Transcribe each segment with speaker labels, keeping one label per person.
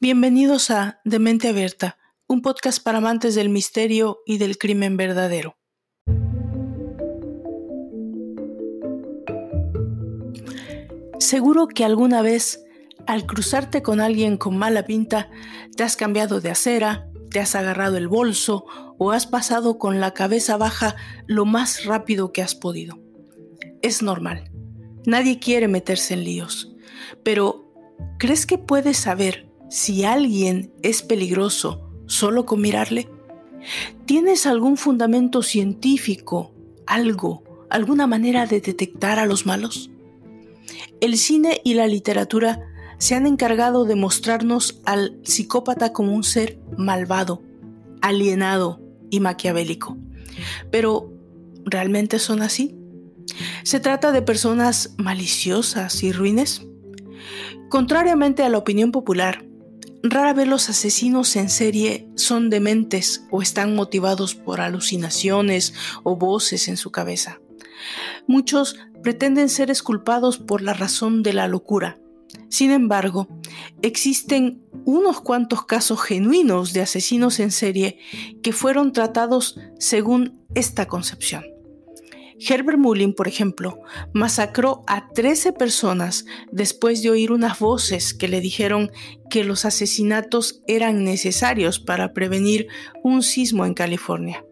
Speaker 1: Bienvenidos a De Mente Abierta, un podcast para amantes del misterio y del crimen verdadero. Seguro que alguna vez, al cruzarte con alguien con mala pinta, te has cambiado de acera, te has agarrado el bolso o has pasado con la cabeza baja lo más rápido que has podido. Es normal. Nadie quiere meterse en líos. Pero, ¿crees que puedes saber si alguien es peligroso solo con mirarle? ¿Tienes algún fundamento científico, algo, alguna manera de detectar a los malos? El cine y la literatura se han encargado de mostrarnos al psicópata como un ser malvado, alienado y maquiavélico. Pero, ¿realmente son así? ¿Se trata de personas maliciosas y ruines? Contrariamente a la opinión popular, rara vez los asesinos en serie son dementes o están motivados por alucinaciones o voces en su cabeza. Muchos pretenden ser esculpados por la razón de la locura. Sin embargo, existen unos cuantos casos genuinos de asesinos en serie que fueron tratados según esta concepción. Herbert Mullin, por ejemplo, masacró a 13 personas después de oír unas voces que le dijeron que los asesinatos eran necesarios para prevenir un sismo en California.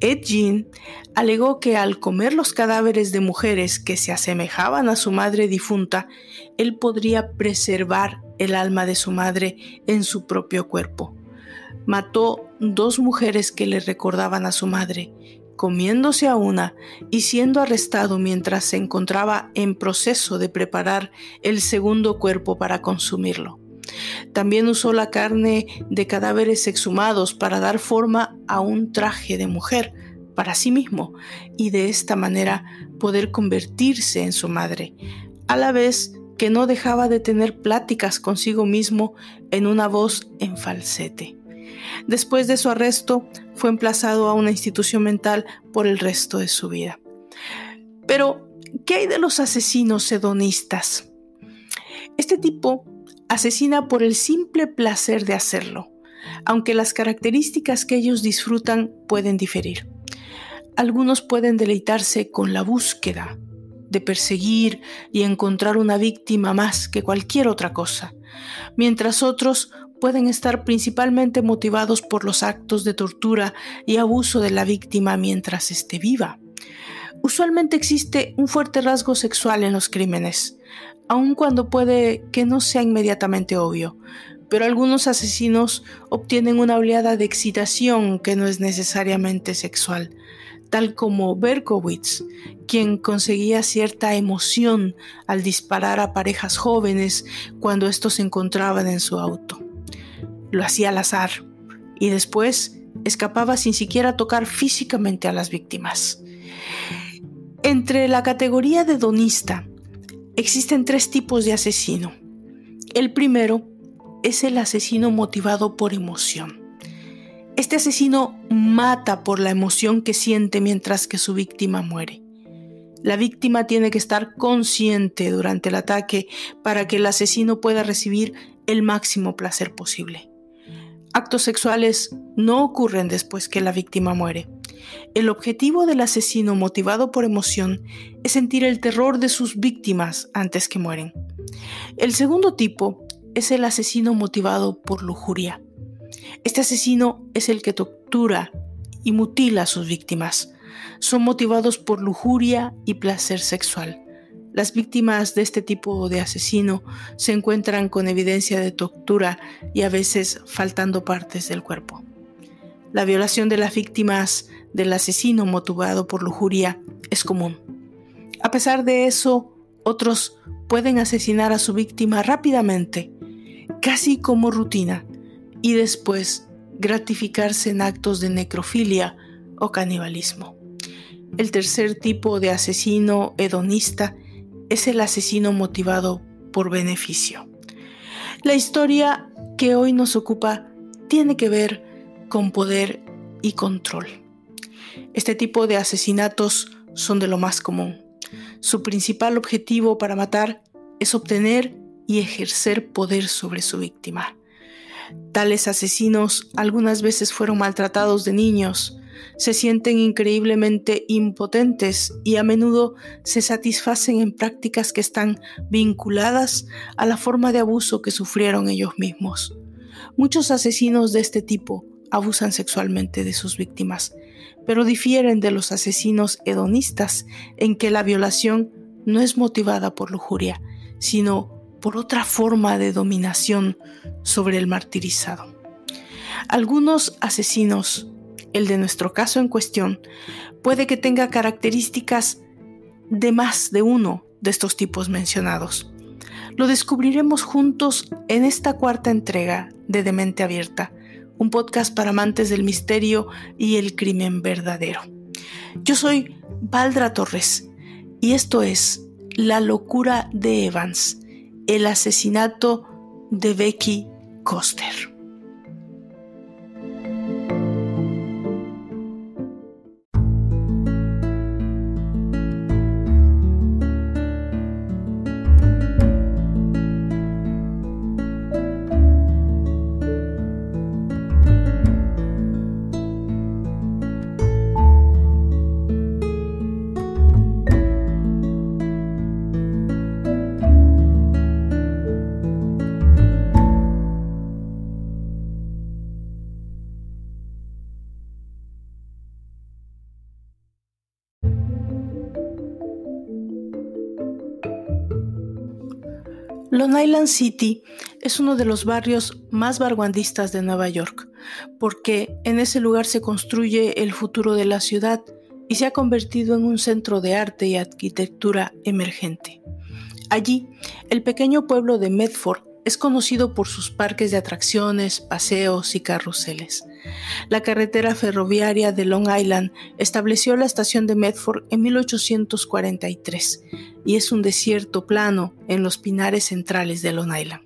Speaker 1: Ed Gein alegó que al comer los cadáveres de mujeres que se asemejaban a su madre difunta, él podría preservar el alma de su madre en su propio cuerpo. Mató dos mujeres que le recordaban a su madre, comiéndose a una y siendo arrestado mientras se encontraba en proceso de preparar el segundo cuerpo para consumirlo. También usó la carne de cadáveres exhumados para dar forma a un traje de mujer para sí mismo y de esta manera poder convertirse en su madre, a la vez que no dejaba de tener pláticas consigo mismo en una voz en falsete. Después de su arresto, fue emplazado a una institución mental por el resto de su vida. Pero, ¿qué hay de los asesinos hedonistas? Este tipo asesina por el simple placer de hacerlo, aunque las características que ellos disfrutan pueden diferir. Algunos pueden deleitarse con la búsqueda de perseguir y encontrar una víctima más que cualquier otra cosa, mientras otros pueden estar principalmente motivados por los actos de tortura y abuso de la víctima mientras esté viva. Usualmente existe un fuerte rasgo sexual en los crímenes, aun cuando puede que no sea inmediatamente obvio, pero algunos asesinos obtienen una oleada de excitación que no es necesariamente sexual, tal como Berkowitz, quien conseguía cierta emoción al disparar a parejas jóvenes cuando estos se encontraban en su auto. Lo hacía al azar y después escapaba sin siquiera tocar físicamente a las víctimas. Entre la categoría de donista Existen tres tipos de asesino. El primero es el asesino motivado por emoción. Este asesino mata por la emoción que siente mientras que su víctima muere. La víctima tiene que estar consciente durante el ataque para que el asesino pueda recibir el máximo placer posible. Actos sexuales no ocurren después que la víctima muere. El objetivo del asesino motivado por emoción es sentir el terror de sus víctimas antes que mueren. El segundo tipo es el asesino motivado por lujuria. Este asesino es el que tortura y mutila a sus víctimas. Son motivados por lujuria y placer sexual. Las víctimas de este tipo de asesino se encuentran con evidencia de tortura y a veces faltando partes del cuerpo. La violación de las víctimas del asesino motivado por lujuria es común. A pesar de eso, otros pueden asesinar a su víctima rápidamente, casi como rutina, y después gratificarse en actos de necrofilia o canibalismo. El tercer tipo de asesino hedonista es el asesino motivado por beneficio. La historia que hoy nos ocupa tiene que ver con poder y control. Este tipo de asesinatos son de lo más común. Su principal objetivo para matar es obtener y ejercer poder sobre su víctima. Tales asesinos algunas veces fueron maltratados de niños, se sienten increíblemente impotentes y a menudo se satisfacen en prácticas que están vinculadas a la forma de abuso que sufrieron ellos mismos. Muchos asesinos de este tipo abusan sexualmente de sus víctimas, pero difieren de los asesinos hedonistas en que la violación no es motivada por lujuria, sino por otra forma de dominación sobre el martirizado. Algunos asesinos, el de nuestro caso en cuestión, puede que tenga características de más de uno de estos tipos mencionados. Lo descubriremos juntos en esta cuarta entrega de Demente Abierta, un podcast para amantes del misterio y el crimen verdadero. Yo soy Valdra Torres y esto es La locura de Evans, el asesinato de Becky Koster. Long Island City es uno de los barrios más barguandistas de Nueva York, porque en ese lugar se construye el futuro de la ciudad y se ha convertido en un centro de arte y arquitectura emergente. Allí, el pequeño pueblo de Medford es conocido por sus parques de atracciones, paseos y carruseles. La carretera ferroviaria de Long Island estableció la estación de Medford en 1843 y es un desierto plano en los pinares centrales de Long Island.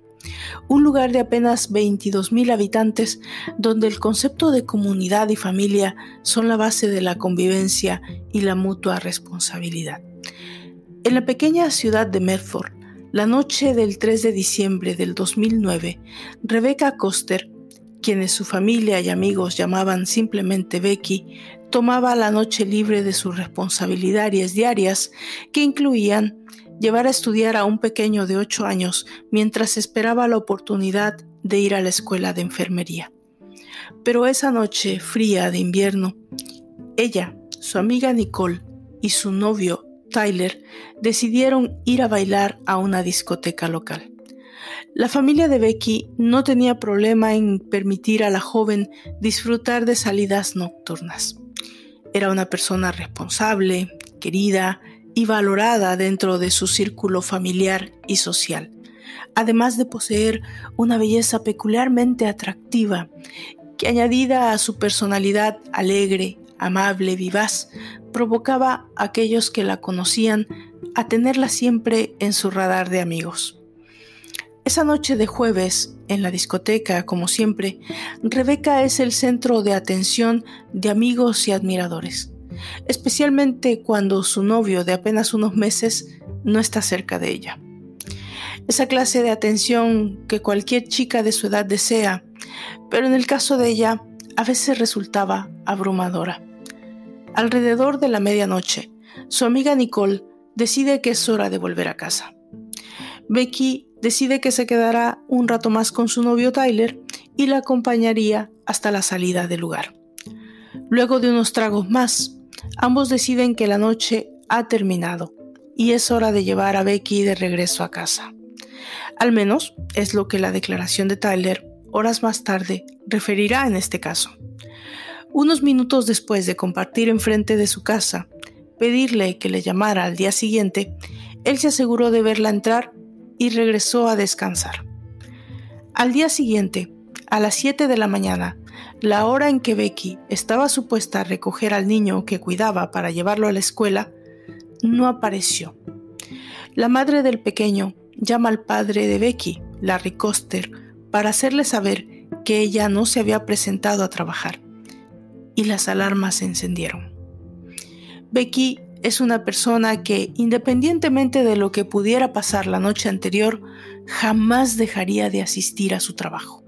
Speaker 1: Un lugar de apenas 22.000 habitantes donde el concepto de comunidad y familia son la base de la convivencia y la mutua responsabilidad. En la pequeña ciudad de Medford, la noche del 3 de diciembre del 2009, Rebecca Coster, quienes su familia y amigos llamaban simplemente Becky, tomaba la noche libre de sus responsabilidades diarias que incluían llevar a estudiar a un pequeño de 8 años mientras esperaba la oportunidad de ir a la escuela de enfermería. Pero esa noche fría de invierno, ella, su amiga Nicole y su novio Tyler decidieron ir a bailar a una discoteca local. La familia de Becky no tenía problema en permitir a la joven disfrutar de salidas nocturnas. Era una persona responsable, querida y valorada dentro de su círculo familiar y social, además de poseer una belleza peculiarmente atractiva que añadida a su personalidad alegre, amable, vivaz, provocaba a aquellos que la conocían a tenerla siempre en su radar de amigos. Esa noche de jueves, en la discoteca, como siempre, Rebeca es el centro de atención de amigos y admiradores, especialmente cuando su novio de apenas unos meses no está cerca de ella. Esa clase de atención que cualquier chica de su edad desea, pero en el caso de ella a veces resultaba abrumadora. Alrededor de la medianoche, su amiga Nicole decide que es hora de volver a casa. Becky decide que se quedará un rato más con su novio Tyler y la acompañaría hasta la salida del lugar. Luego de unos tragos más, ambos deciden que la noche ha terminado y es hora de llevar a Becky de regreso a casa. Al menos es lo que la declaración de Tyler, horas más tarde, referirá en este caso. Unos minutos después de compartir enfrente de su casa, pedirle que le llamara al día siguiente, él se aseguró de verla entrar y regresó a descansar. Al día siguiente, a las 7 de la mañana, la hora en que Becky estaba supuesta a recoger al niño que cuidaba para llevarlo a la escuela, no apareció. La madre del pequeño llama al padre de Becky, Larry Coster, para hacerle saber que ella no se había presentado a trabajar y las alarmas se encendieron. Becky es una persona que, independientemente de lo que pudiera pasar la noche anterior, jamás dejaría de asistir a su trabajo.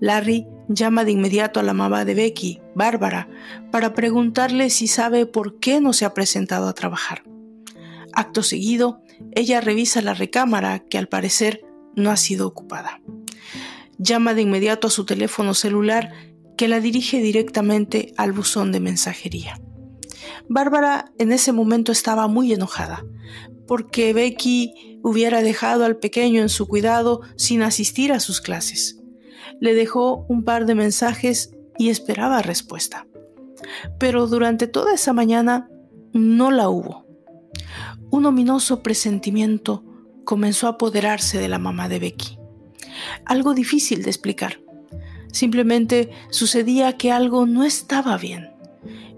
Speaker 1: Larry llama de inmediato a la mamá de Becky, Bárbara, para preguntarle si sabe por qué no se ha presentado a trabajar. Acto seguido, ella revisa la recámara que al parecer no ha sido ocupada. Llama de inmediato a su teléfono celular que la dirige directamente al buzón de mensajería. Bárbara en ese momento estaba muy enojada, porque Becky hubiera dejado al pequeño en su cuidado sin asistir a sus clases. Le dejó un par de mensajes y esperaba respuesta. Pero durante toda esa mañana no la hubo. Un ominoso presentimiento comenzó a apoderarse de la mamá de Becky. Algo difícil de explicar. Simplemente sucedía que algo no estaba bien.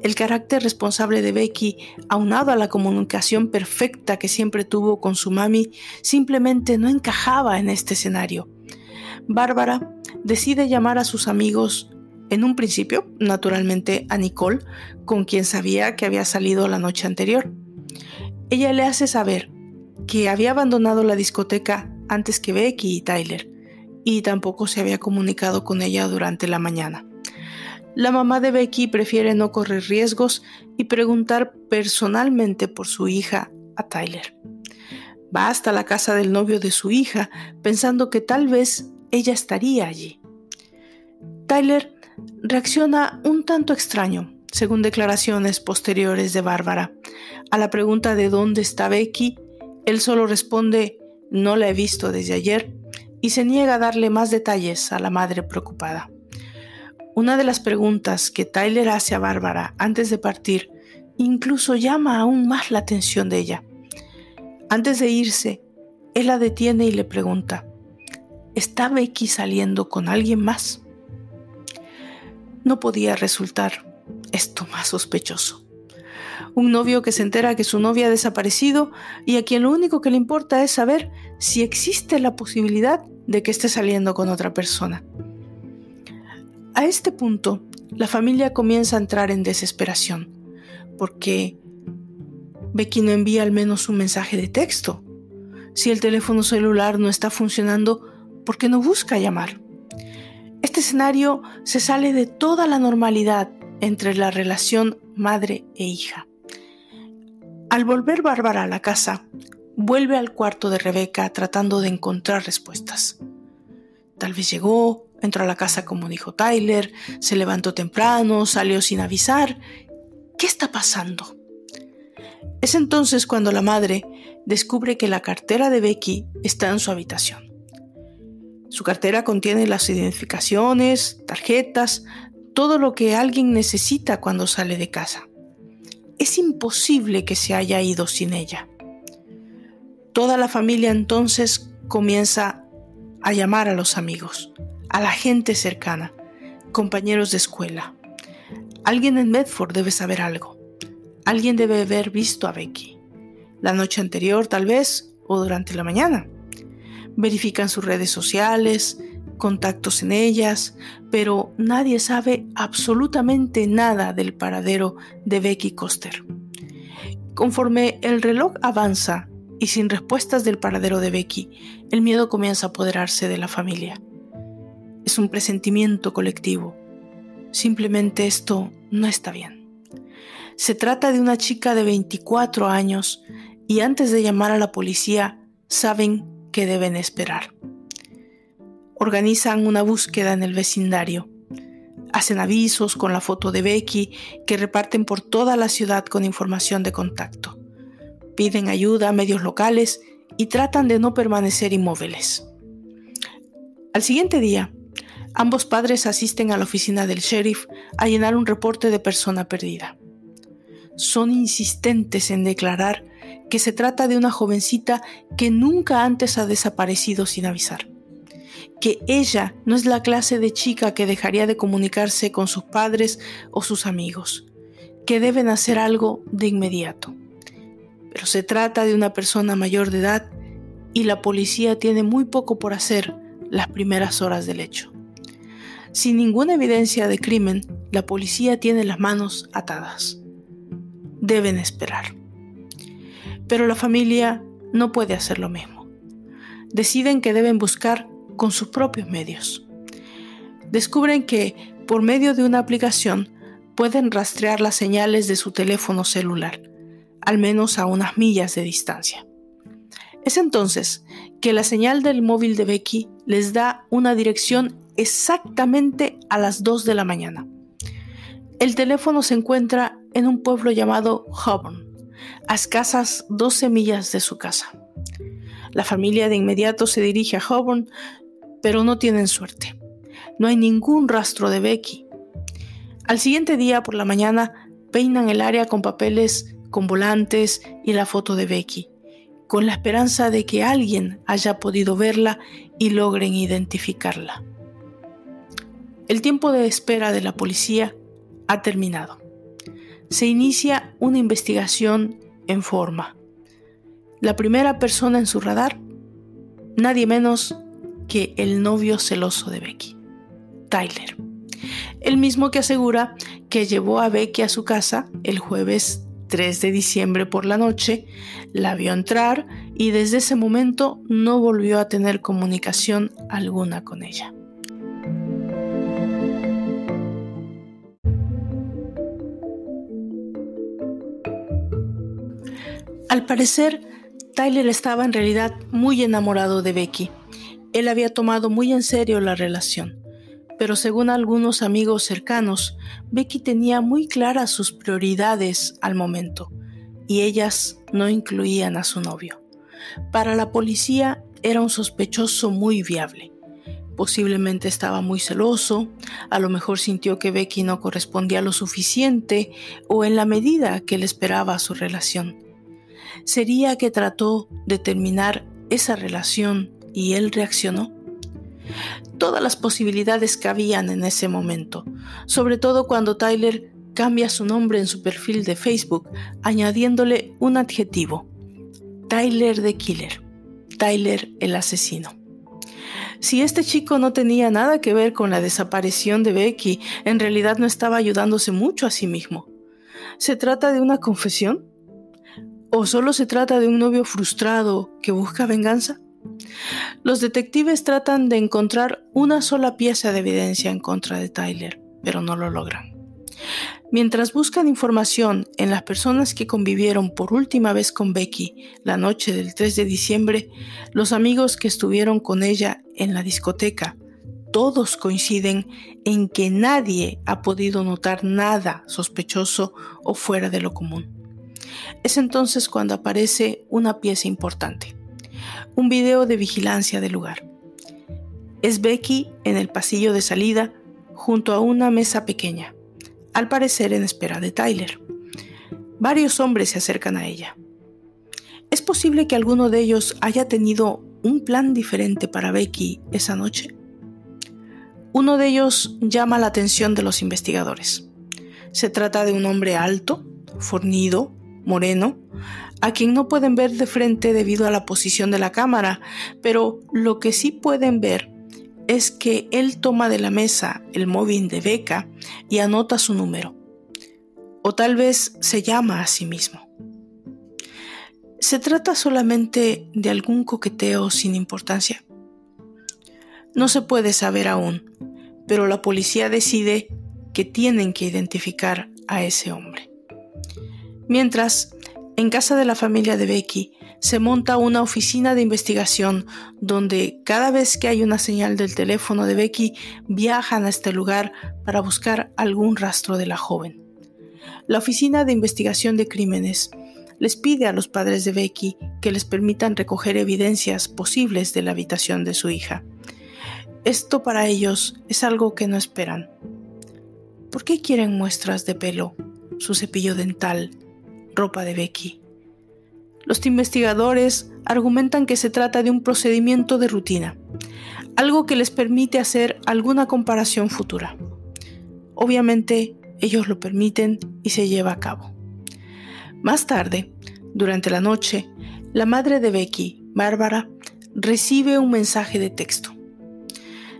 Speaker 1: El carácter responsable de Becky, aunado a la comunicación perfecta que siempre tuvo con su mami, simplemente no encajaba en este escenario. Bárbara decide llamar a sus amigos, en un principio, naturalmente, a Nicole, con quien sabía que había salido la noche anterior. Ella le hace saber que había abandonado la discoteca antes que Becky y Tyler, y tampoco se había comunicado con ella durante la mañana. La mamá de Becky prefiere no correr riesgos y preguntar personalmente por su hija a Tyler. Va hasta la casa del novio de su hija pensando que tal vez ella estaría allí. Tyler reacciona un tanto extraño, según declaraciones posteriores de Bárbara. A la pregunta de dónde está Becky, él solo responde no la he visto desde ayer y se niega a darle más detalles a la madre preocupada. Una de las preguntas que Tyler hace a Bárbara antes de partir incluso llama aún más la atención de ella. Antes de irse, él la detiene y le pregunta, ¿está Becky saliendo con alguien más? No podía resultar esto más sospechoso. Un novio que se entera que su novia ha desaparecido y a quien lo único que le importa es saber si existe la posibilidad de que esté saliendo con otra persona. A este punto, la familia comienza a entrar en desesperación, porque Becky no envía al menos un mensaje de texto. Si el teléfono celular no está funcionando, ¿por qué no busca llamar? Este escenario se sale de toda la normalidad entre la relación madre e hija. Al volver Bárbara a la casa, vuelve al cuarto de Rebeca tratando de encontrar respuestas. Tal vez llegó, Entró a la casa como dijo Tyler, se levantó temprano, salió sin avisar. ¿Qué está pasando? Es entonces cuando la madre descubre que la cartera de Becky está en su habitación. Su cartera contiene las identificaciones, tarjetas, todo lo que alguien necesita cuando sale de casa. Es imposible que se haya ido sin ella. Toda la familia entonces comienza a llamar a los amigos a la gente cercana, compañeros de escuela. Alguien en Medford debe saber algo. Alguien debe haber visto a Becky. La noche anterior tal vez o durante la mañana. Verifican sus redes sociales, contactos en ellas, pero nadie sabe absolutamente nada del paradero de Becky Coster. Conforme el reloj avanza y sin respuestas del paradero de Becky, el miedo comienza a apoderarse de la familia es un presentimiento colectivo. Simplemente esto no está bien. Se trata de una chica de 24 años y antes de llamar a la policía saben que deben esperar. Organizan una búsqueda en el vecindario. Hacen avisos con la foto de Becky que reparten por toda la ciudad con información de contacto. Piden ayuda a medios locales y tratan de no permanecer inmóviles. Al siguiente día, Ambos padres asisten a la oficina del sheriff a llenar un reporte de persona perdida. Son insistentes en declarar que se trata de una jovencita que nunca antes ha desaparecido sin avisar, que ella no es la clase de chica que dejaría de comunicarse con sus padres o sus amigos, que deben hacer algo de inmediato. Pero se trata de una persona mayor de edad y la policía tiene muy poco por hacer las primeras horas del hecho. Sin ninguna evidencia de crimen, la policía tiene las manos atadas. deben esperar. Pero la familia no puede hacer lo mismo. Deciden que deben buscar con sus propios medios. Descubren que, por medio de una aplicación, pueden rastrear las señales de su teléfono celular, al menos a unas millas de distancia. Es entonces que la señal del móvil de Becky les da una dirección exactamente a las 2 de la mañana. El teléfono se encuentra en un pueblo llamado Hobon, a escasas 12 millas de su casa. La familia de inmediato se dirige a Hobon, pero no tienen suerte. No hay ningún rastro de Becky. Al siguiente día por la mañana peinan el área con papeles con volantes y la foto de Becky, con la esperanza de que alguien haya podido verla y logren identificarla. El tiempo de espera de la policía ha terminado. Se inicia una investigación en forma. La primera persona en su radar, nadie menos que el novio celoso de Becky, Tyler. El mismo que asegura que llevó a Becky a su casa el jueves 3 de diciembre por la noche, la vio entrar y desde ese momento no volvió a tener comunicación alguna con ella. Al parecer, Tyler estaba en realidad muy enamorado de Becky. Él había tomado muy en serio la relación pero según algunos amigos cercanos, Becky tenía muy claras sus prioridades al momento, y ellas no incluían a su novio. Para la policía era un sospechoso muy viable. Posiblemente estaba muy celoso, a lo mejor sintió que Becky no correspondía lo suficiente o en la medida que le esperaba su relación. ¿Sería que trató de terminar esa relación y él reaccionó? Todas las posibilidades cabían en ese momento, sobre todo cuando Tyler cambia su nombre en su perfil de Facebook, añadiéndole un adjetivo, Tyler the Killer, Tyler el asesino. Si este chico no tenía nada que ver con la desaparición de Becky, en realidad no estaba ayudándose mucho a sí mismo. ¿Se trata de una confesión? ¿O solo se trata de un novio frustrado que busca venganza? Los detectives tratan de encontrar una sola pieza de evidencia en contra de Tyler, pero no lo logran. Mientras buscan información en las personas que convivieron por última vez con Becky la noche del 3 de diciembre, los amigos que estuvieron con ella en la discoteca, todos coinciden en que nadie ha podido notar nada sospechoso o fuera de lo común. Es entonces cuando aparece una pieza importante un video de vigilancia del lugar. Es Becky en el pasillo de salida junto a una mesa pequeña, al parecer en espera de Tyler. Varios hombres se acercan a ella. ¿Es posible que alguno de ellos haya tenido un plan diferente para Becky esa noche? Uno de ellos llama la atención de los investigadores. Se trata de un hombre alto, fornido, moreno, a quien no pueden ver de frente debido a la posición de la cámara, pero lo que sí pueden ver es que él toma de la mesa el móvil de Beca y anota su número. O tal vez se llama a sí mismo. ¿Se trata solamente de algún coqueteo sin importancia? No se puede saber aún, pero la policía decide que tienen que identificar a ese hombre. Mientras, en casa de la familia de Becky se monta una oficina de investigación donde cada vez que hay una señal del teléfono de Becky viajan a este lugar para buscar algún rastro de la joven. La oficina de investigación de crímenes les pide a los padres de Becky que les permitan recoger evidencias posibles de la habitación de su hija. Esto para ellos es algo que no esperan. ¿Por qué quieren muestras de pelo, su cepillo dental, ropa de Becky. Los investigadores argumentan que se trata de un procedimiento de rutina, algo que les permite hacer alguna comparación futura. Obviamente, ellos lo permiten y se lleva a cabo. Más tarde, durante la noche, la madre de Becky, Bárbara, recibe un mensaje de texto.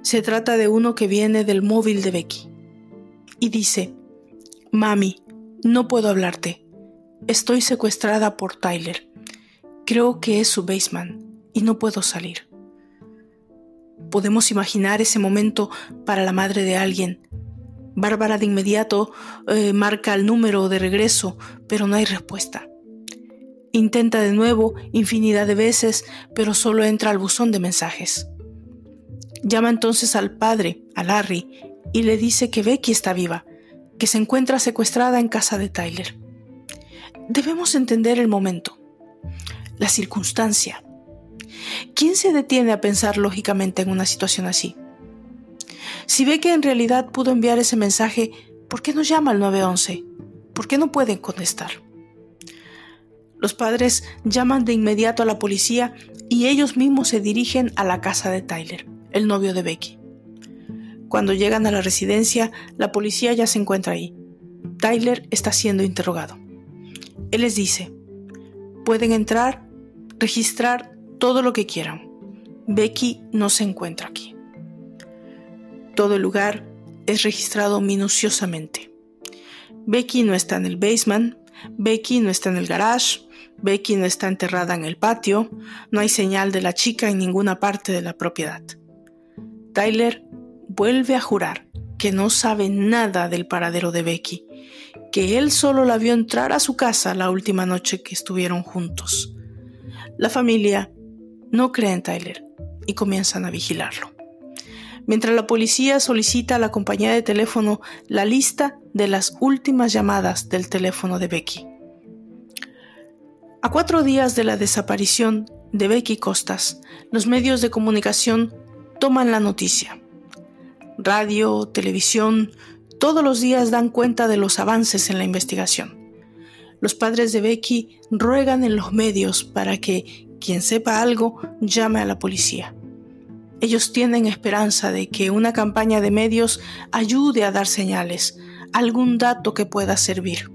Speaker 1: Se trata de uno que viene del móvil de Becky y dice, Mami, no puedo hablarte. Estoy secuestrada por Tyler. Creo que es su baseman y no puedo salir. Podemos imaginar ese momento para la madre de alguien. Bárbara de inmediato eh, marca el número de regreso, pero no hay respuesta. Intenta de nuevo infinidad de veces, pero solo entra al buzón de mensajes. Llama entonces al padre, a Larry, y le dice que Becky está viva, que se encuentra secuestrada en casa de Tyler. Debemos entender el momento, la circunstancia. ¿Quién se detiene a pensar lógicamente en una situación así? Si ve que en realidad pudo enviar ese mensaje, ¿por qué no llama al 911? ¿Por qué no pueden contestar? Los padres llaman de inmediato a la policía y ellos mismos se dirigen a la casa de Tyler, el novio de Becky. Cuando llegan a la residencia, la policía ya se encuentra ahí. Tyler está siendo interrogado. Él les dice, pueden entrar, registrar todo lo que quieran. Becky no se encuentra aquí. Todo el lugar es registrado minuciosamente. Becky no está en el basement, Becky no está en el garage, Becky no está enterrada en el patio, no hay señal de la chica en ninguna parte de la propiedad. Tyler vuelve a jurar que no sabe nada del paradero de Becky, que él solo la vio entrar a su casa la última noche que estuvieron juntos. La familia no cree en Tyler y comienzan a vigilarlo. Mientras la policía solicita a la compañía de teléfono la lista de las últimas llamadas del teléfono de Becky. A cuatro días de la desaparición de Becky Costas, los medios de comunicación toman la noticia radio, televisión, todos los días dan cuenta de los avances en la investigación. Los padres de Becky ruegan en los medios para que quien sepa algo llame a la policía. Ellos tienen esperanza de que una campaña de medios ayude a dar señales, algún dato que pueda servir.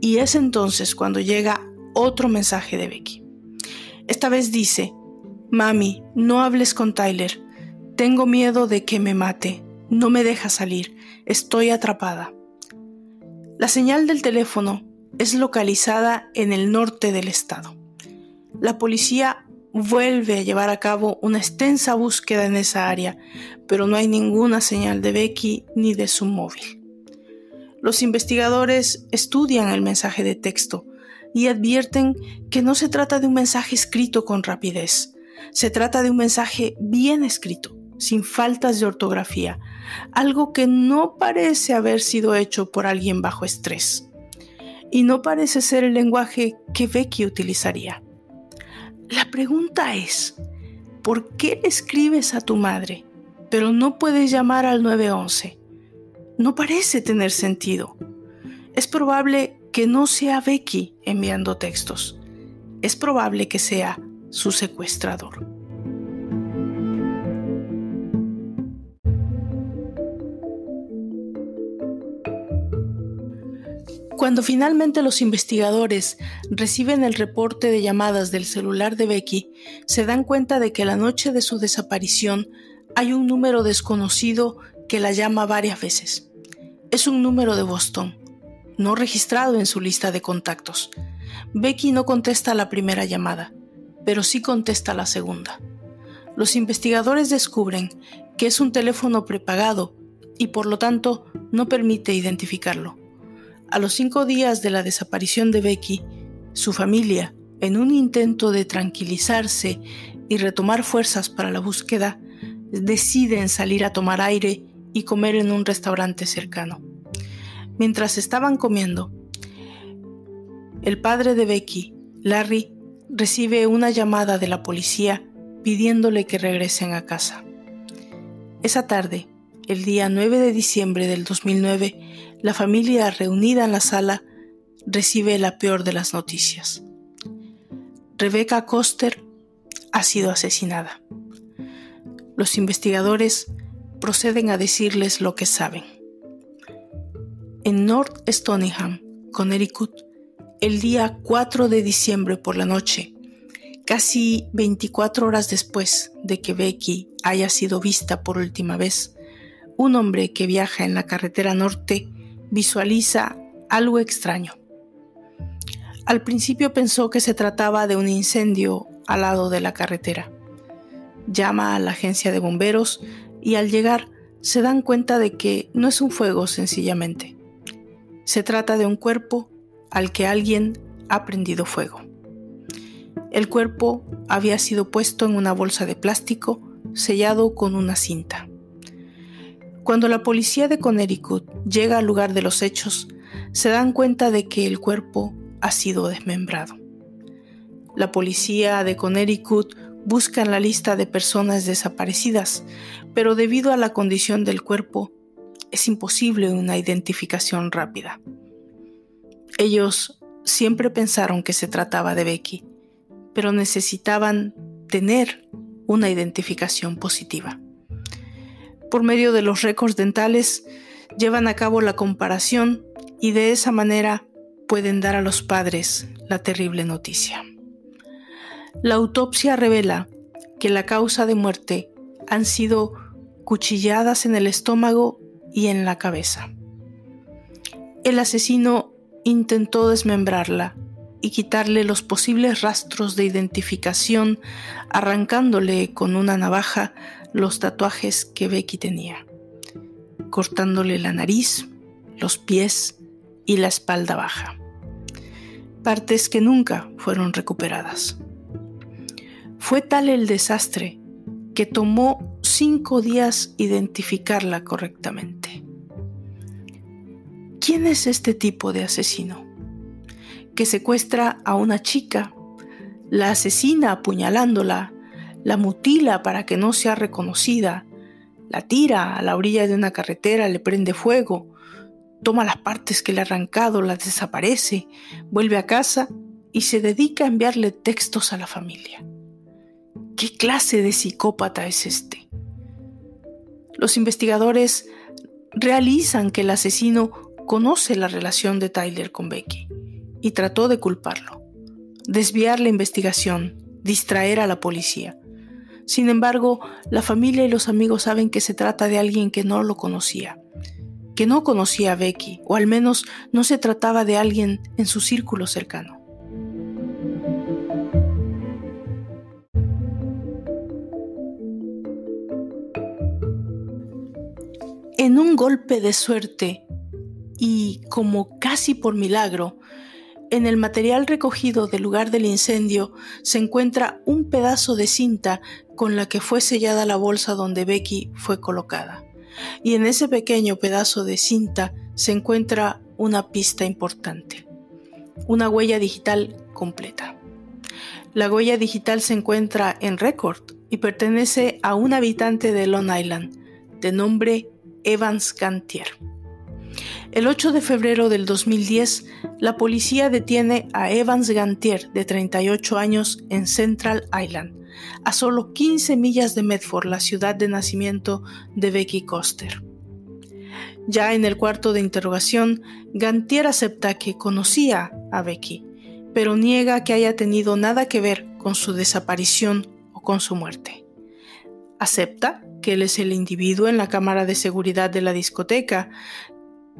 Speaker 1: Y es entonces cuando llega otro mensaje de Becky. Esta vez dice, Mami, no hables con Tyler, tengo miedo de que me mate. No me deja salir. Estoy atrapada. La señal del teléfono es localizada en el norte del estado. La policía vuelve a llevar a cabo una extensa búsqueda en esa área, pero no hay ninguna señal de Becky ni de su móvil. Los investigadores estudian el mensaje de texto y advierten que no se trata de un mensaje escrito con rapidez, se trata de un mensaje bien escrito, sin faltas de ortografía, algo que no parece haber sido hecho por alguien bajo estrés. Y no parece ser el lenguaje que Becky utilizaría. La pregunta es, ¿por qué le escribes a tu madre, pero no puedes llamar al 911? No parece tener sentido. Es probable que no sea Becky enviando textos. Es probable que sea su secuestrador. Cuando finalmente los investigadores reciben el reporte de llamadas del celular de Becky, se dan cuenta de que la noche de su desaparición hay un número desconocido que la llama varias veces. Es un número de Boston, no registrado en su lista de contactos. Becky no contesta la primera llamada, pero sí contesta la segunda. Los investigadores descubren que es un teléfono prepagado y por lo tanto no permite identificarlo. A los cinco días de la desaparición de Becky, su familia, en un intento de tranquilizarse y retomar fuerzas para la búsqueda, deciden salir a tomar aire y comer en un restaurante cercano. Mientras estaban comiendo, el padre de Becky, Larry, recibe una llamada de la policía pidiéndole que regresen a casa. Esa tarde, el día 9 de diciembre del 2009, la familia reunida en la sala recibe la peor de las noticias. Rebecca Coster ha sido asesinada. Los investigadores proceden a decirles lo que saben. En North Stoneham, Connecticut, el día 4 de diciembre por la noche, casi 24 horas después de que Becky haya sido vista por última vez, un hombre que viaja en la carretera norte visualiza algo extraño. Al principio pensó que se trataba de un incendio al lado de la carretera. Llama a la agencia de bomberos y al llegar se dan cuenta de que no es un fuego sencillamente. Se trata de un cuerpo al que alguien ha prendido fuego. El cuerpo había sido puesto en una bolsa de plástico sellado con una cinta. Cuando la policía de Connecticut llega al lugar de los hechos, se dan cuenta de que el cuerpo ha sido desmembrado. La policía de Connecticut busca en la lista de personas desaparecidas, pero debido a la condición del cuerpo, es imposible una identificación rápida. Ellos siempre pensaron que se trataba de Becky, pero necesitaban tener una identificación positiva. Por medio de los récords dentales, llevan a cabo la comparación y de esa manera pueden dar a los padres la terrible noticia. La autopsia revela que la causa de muerte han sido cuchilladas en el estómago y en la cabeza. El asesino intentó desmembrarla y quitarle los posibles rastros de identificación arrancándole con una navaja los tatuajes que Becky tenía, cortándole la nariz, los pies y la espalda baja partes que nunca fueron recuperadas. Fue tal el desastre que tomó cinco días identificarla correctamente. ¿Quién es este tipo de asesino? Que secuestra a una chica, la asesina apuñalándola, la mutila para que no sea reconocida, la tira a la orilla de una carretera, le prende fuego, toma las partes que le ha arrancado, las desaparece, vuelve a casa y se dedica a enviarle textos a la familia. ¿Qué clase de psicópata es este? Los investigadores realizan que el asesino conoce la relación de Tyler con Becky y trató de culparlo, desviar la investigación, distraer a la policía. Sin embargo, la familia y los amigos saben que se trata de alguien que no lo conocía que no conocía a Becky, o al menos no se trataba de alguien en su círculo cercano. En un golpe de suerte y como casi por milagro, en el material recogido del lugar del incendio se encuentra un pedazo de cinta con la que fue sellada la bolsa donde Becky fue colocada y en ese pequeño pedazo de cinta se encuentra una pista importante, una huella digital completa. La huella digital se encuentra en récord y pertenece a un habitante de Long Island de nombre Evans Gantier. El 8 de febrero del 2010, la policía detiene a Evans Gantier, de 38 años, en Central Island, a solo 15 millas de Medford, la ciudad de nacimiento de Becky Coster. Ya en el cuarto de interrogación, Gantier acepta que conocía a Becky, pero niega que haya tenido nada que ver con su desaparición o con su muerte. Acepta que él es el individuo en la cámara de seguridad de la discoteca,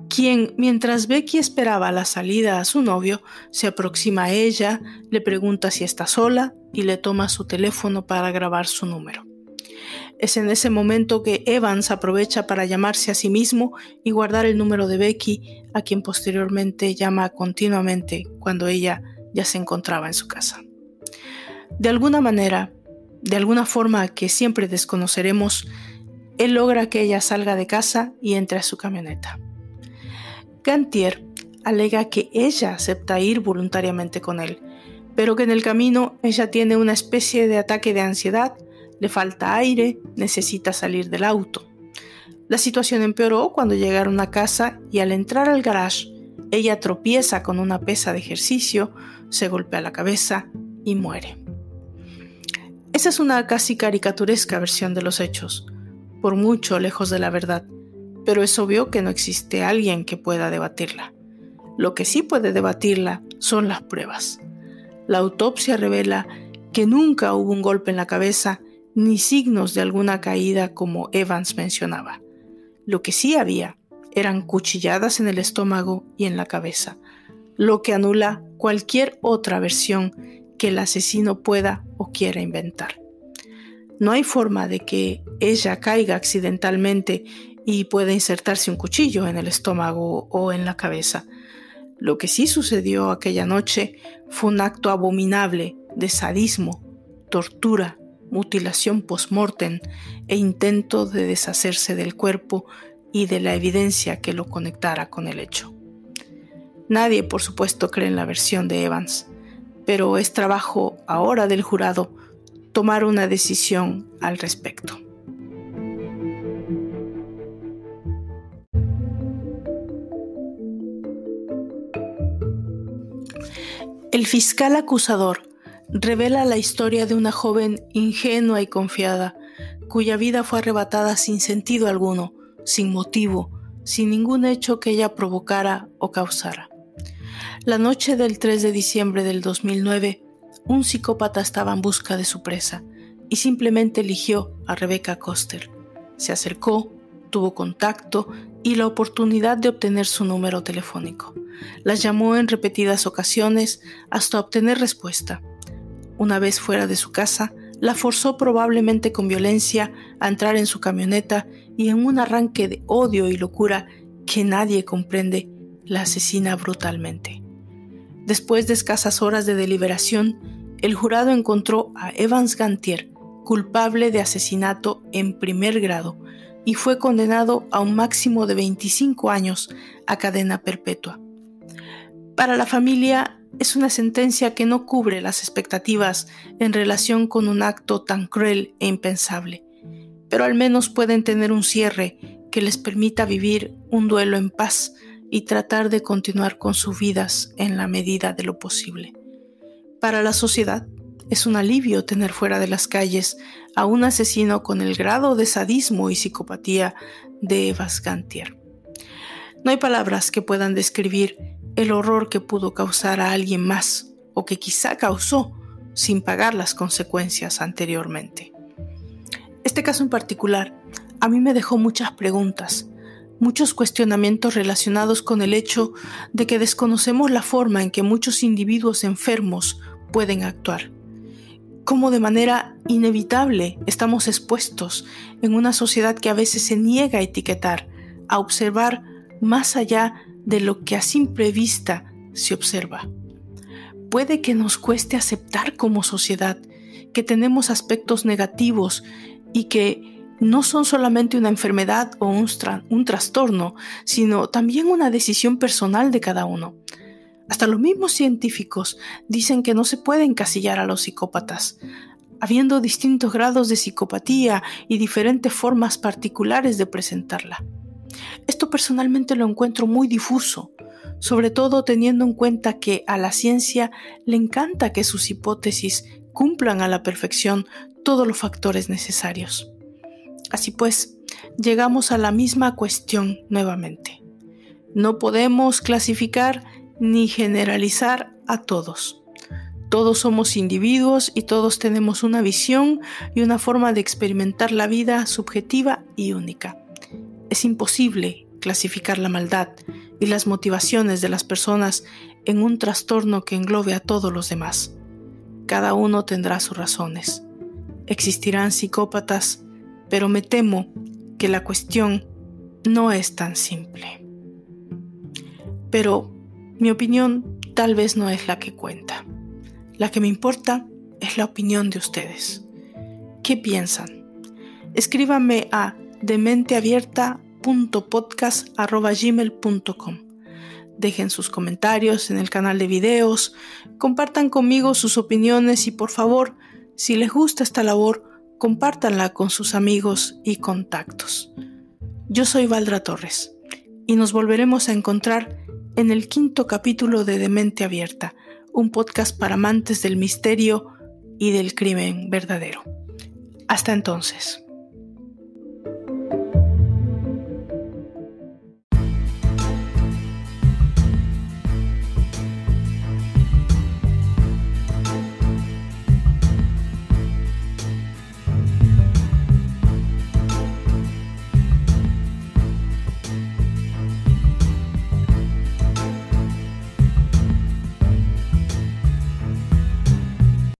Speaker 1: quien, mientras Becky esperaba la salida a su novio, se aproxima a ella, le pregunta si está sola y le toma su teléfono para grabar su número. Es en ese momento que Evans aprovecha para llamarse a sí mismo y guardar el número de Becky, a quien posteriormente llama continuamente cuando ella ya se encontraba en su casa. De alguna manera, de alguna forma que siempre desconoceremos, él logra que ella salga de casa y entre a su camioneta. Gantier alega que ella acepta ir voluntariamente con él, pero que en el camino ella tiene una especie de ataque de ansiedad, le falta aire, necesita salir del auto. La situación empeoró cuando llegaron a casa y al entrar al garage, ella tropieza con una pesa de ejercicio, se golpea la cabeza y muere. Esa es una casi caricaturesca versión de los hechos, por mucho lejos de la verdad pero es obvio que no existe alguien que pueda debatirla. Lo que sí puede debatirla son las pruebas. La autopsia revela que nunca hubo un golpe en la cabeza ni signos de alguna caída como Evans mencionaba. Lo que sí había eran cuchilladas en el estómago y en la cabeza, lo que anula cualquier otra versión que el asesino pueda o quiera inventar. No hay forma de que ella caiga accidentalmente y pueda insertarse un cuchillo en el estómago o en la cabeza. Lo que sí sucedió aquella noche fue un acto abominable de sadismo, tortura, mutilación post-mortem e intento de deshacerse del cuerpo y de la evidencia que lo conectara con el hecho. Nadie, por supuesto, cree en la versión de Evans, pero es trabajo ahora del jurado tomar una decisión al respecto. El fiscal acusador revela la historia de una joven ingenua y confiada, cuya vida fue arrebatada sin sentido alguno, sin motivo, sin ningún hecho que ella provocara o causara. La noche del 3 de diciembre del 2009, un psicópata estaba en busca de su presa y simplemente eligió a Rebecca Coster. Se acercó, tuvo contacto y la oportunidad de obtener su número telefónico. Las llamó en repetidas ocasiones hasta obtener respuesta. Una vez fuera de su casa, la forzó probablemente con violencia a entrar en su camioneta y en un arranque de odio y locura que nadie comprende, la asesina brutalmente. Después de escasas horas de deliberación, el jurado encontró a Evans Gantier culpable de asesinato en primer grado y fue condenado a un máximo de 25 años a cadena perpetua. Para la familia es una sentencia que no cubre las expectativas en relación con un acto tan cruel e impensable, pero al menos pueden tener un cierre que les permita vivir un duelo en paz y tratar de continuar con sus vidas en la medida de lo posible. Para la sociedad es un alivio tener fuera de las calles a un asesino con el grado de sadismo y psicopatía de Evas Gantier. No hay palabras que puedan describir el horror que pudo causar a alguien más o que quizá causó sin pagar las consecuencias anteriormente. Este caso en particular a mí me dejó muchas preguntas, muchos cuestionamientos relacionados con el hecho de que desconocemos la forma en que muchos individuos enfermos pueden actuar. Cómo de manera inevitable estamos expuestos en una sociedad que a veces se niega a etiquetar, a observar más allá de lo que a simple vista se observa. Puede que nos cueste aceptar como sociedad que tenemos aspectos negativos y que no son solamente una enfermedad o un, un, trastorno, sino también una decisión personal de cada uno. Hasta los mismos científicos dicen que no se puede encasillar a los psicópatas, habiendo distintos grados de psicopatía y diferentes formas particulares de presentarla. Esto personalmente lo encuentro muy difuso, sobre todo teniendo en cuenta que a la ciencia le encanta que sus hipótesis cumplan a la perfección todos los factores necesarios. Así pues, llegamos a la misma cuestión nuevamente. No podemos clasificar ni generalizar a todos. Todos somos individuos y todos tenemos una visión y una forma de experimentar la vida subjetiva y única. Es imposible clasificar la maldad y las motivaciones de las personas en un trastorno que englobe a todos los demás. Cada uno tendrá sus razones. Existirán psicópatas, pero me temo que la cuestión no es tan simple. Pero mi opinión tal vez no es la que cuenta. La que me importa es la opinión de ustedes. ¿Qué piensan? Escríbanme a dementeabierta.podcast.gmail.com. Dejen sus comentarios en el canal de videos, compartan conmigo sus opiniones y por favor, si les gusta esta labor, compártanla con sus amigos y contactos. Yo soy Valdra Torres y nos volveremos a encontrar en el quinto capítulo de Demente Abierta, un podcast para amantes del misterio y del crimen verdadero. Hasta entonces.